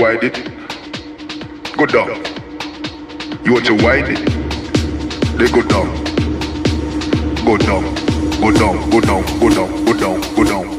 To it? Go down. You want to wind it? Then go down. Go down. Go down. Go down. Go down. Go down. Go down.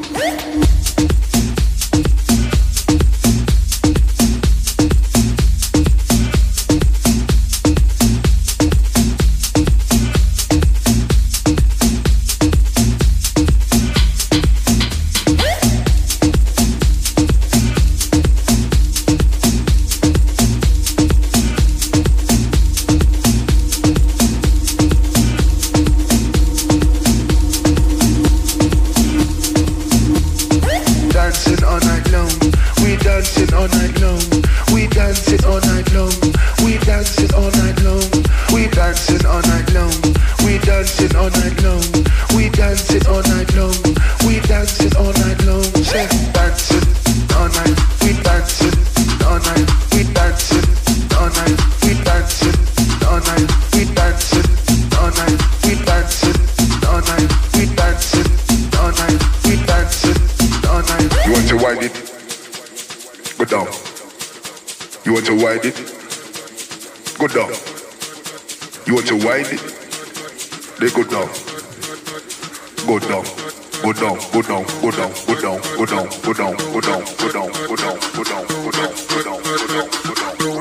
Go down. You want to wind it? They go down. Go down. Go down, go down, go down, go down, go down, go down, go down, go down, go down, go down, go down, go down, go down, go down.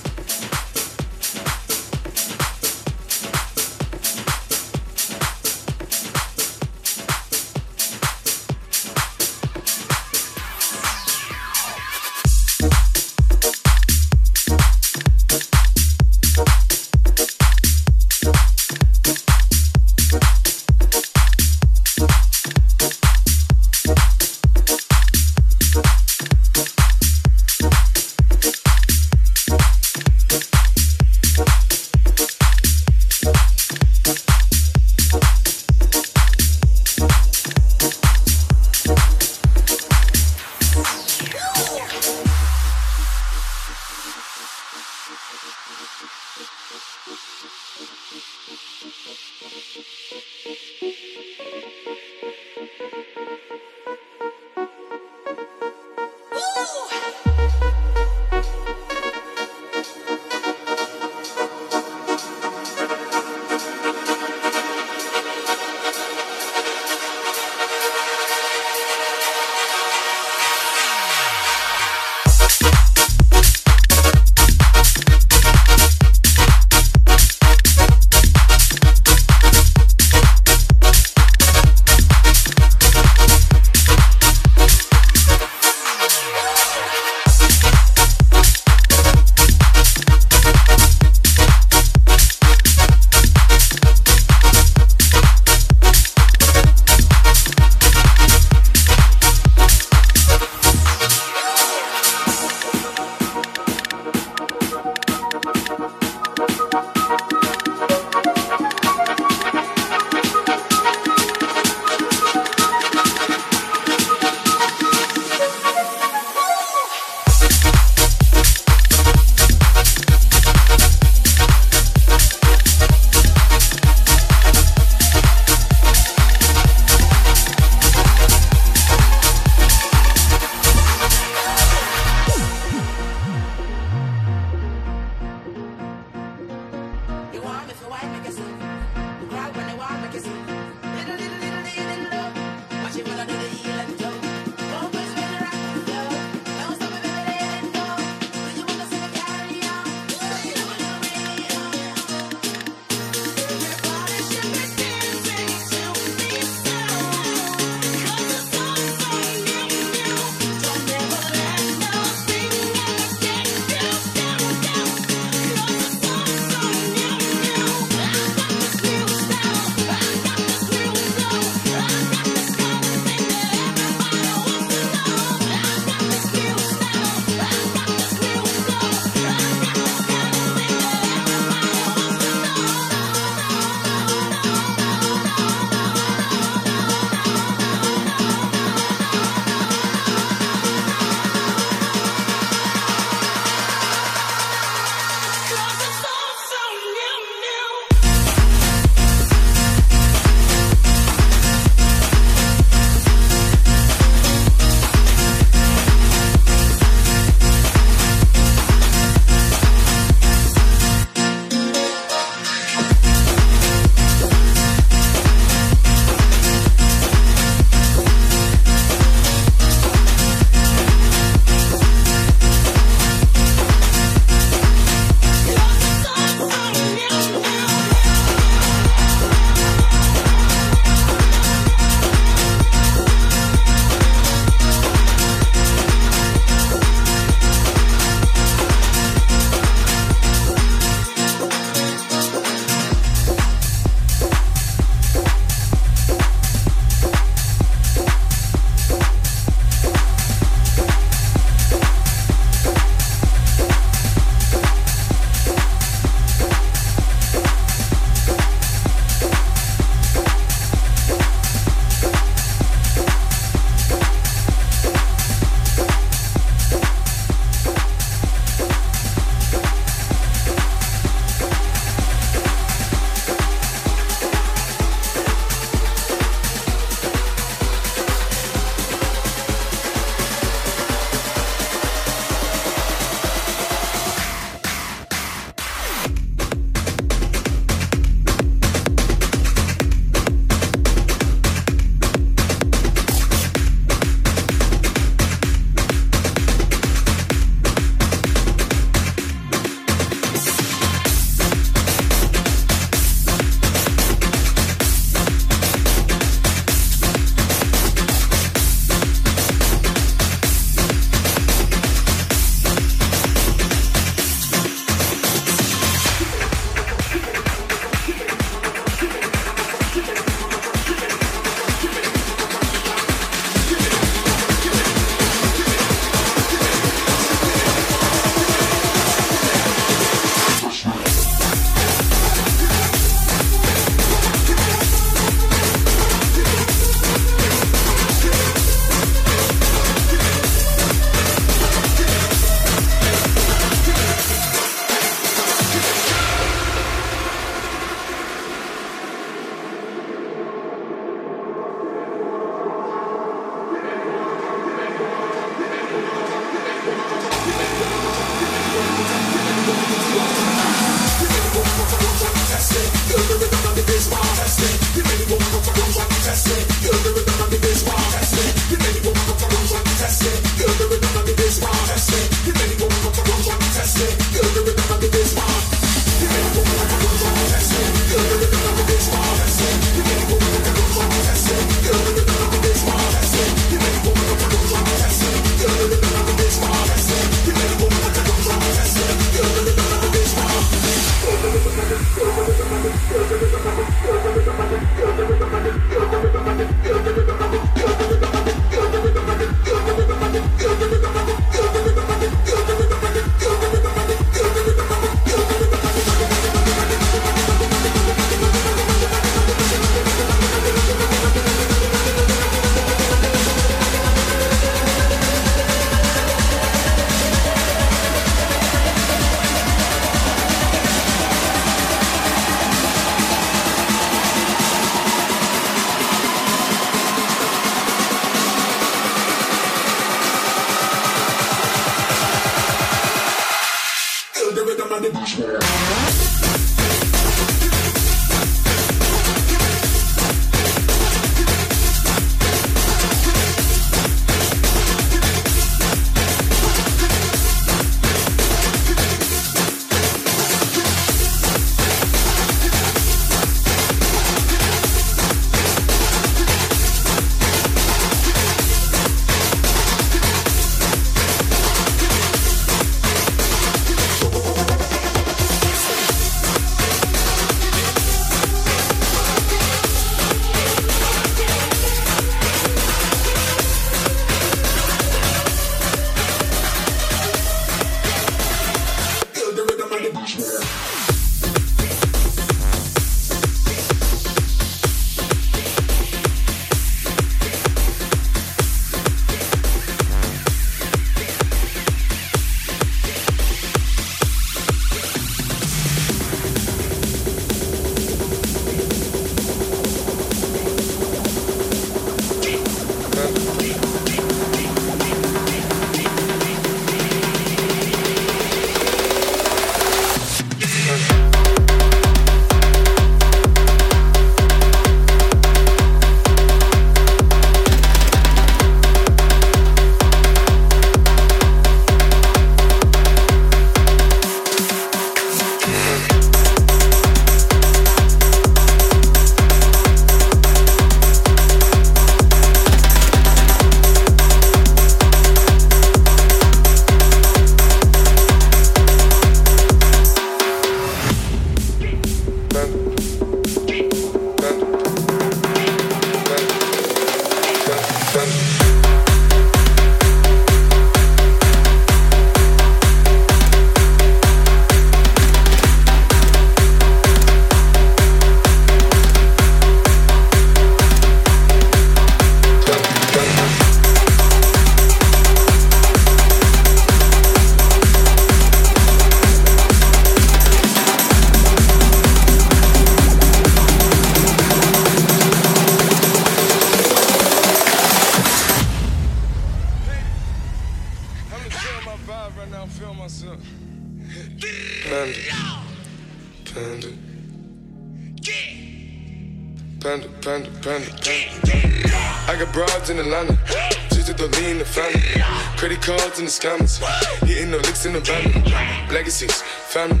Scammers. Hitting the licks in the van. Legacies, family.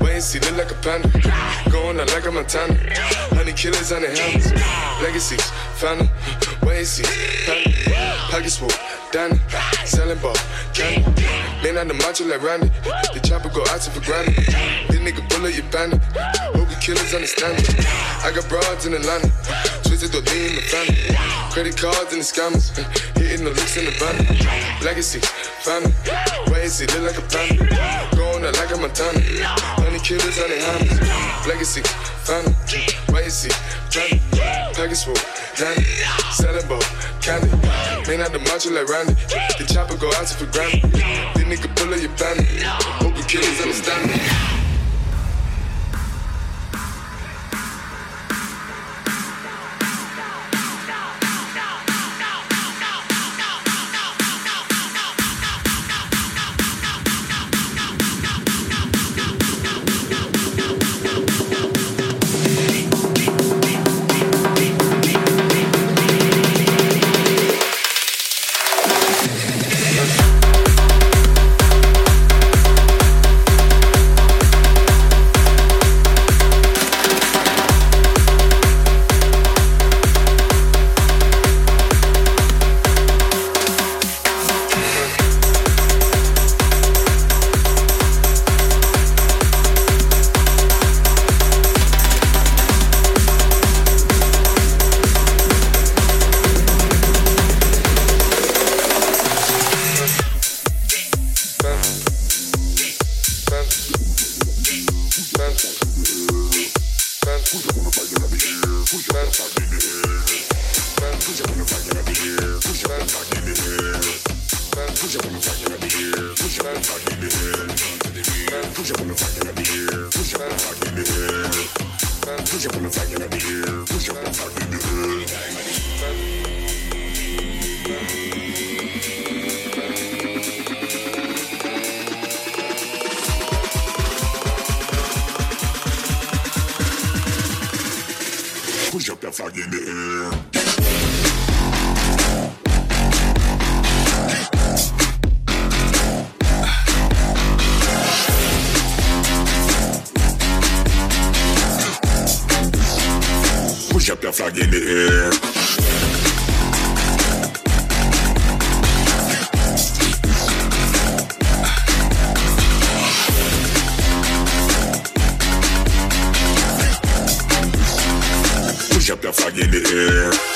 Wait and see, look like a panda. Going out like a Montana. Honey killers on the hands. Legacies, family. Wait and see, family. Pockets full, Danny. Selling ball, candy. Man on the macho like Randy. The chopper go out to for granted. This nigga bullet, you bandit. Hope you killers understand it. I got broads in Atlanta. Twisted the lean in the family. Credit cards and the scammers. Hitting the licks in the van. Legacy, family. Why is it like a panda? Going out like a Montana. Honey killers on the hands. Legacy, family. Why is it family? Package full, Danny. Selling ball, candy. Man out the macho like Randy. The chopper go out to for granted. This nigga pull up your bandit. Hope you killers understand me. Your flag the air.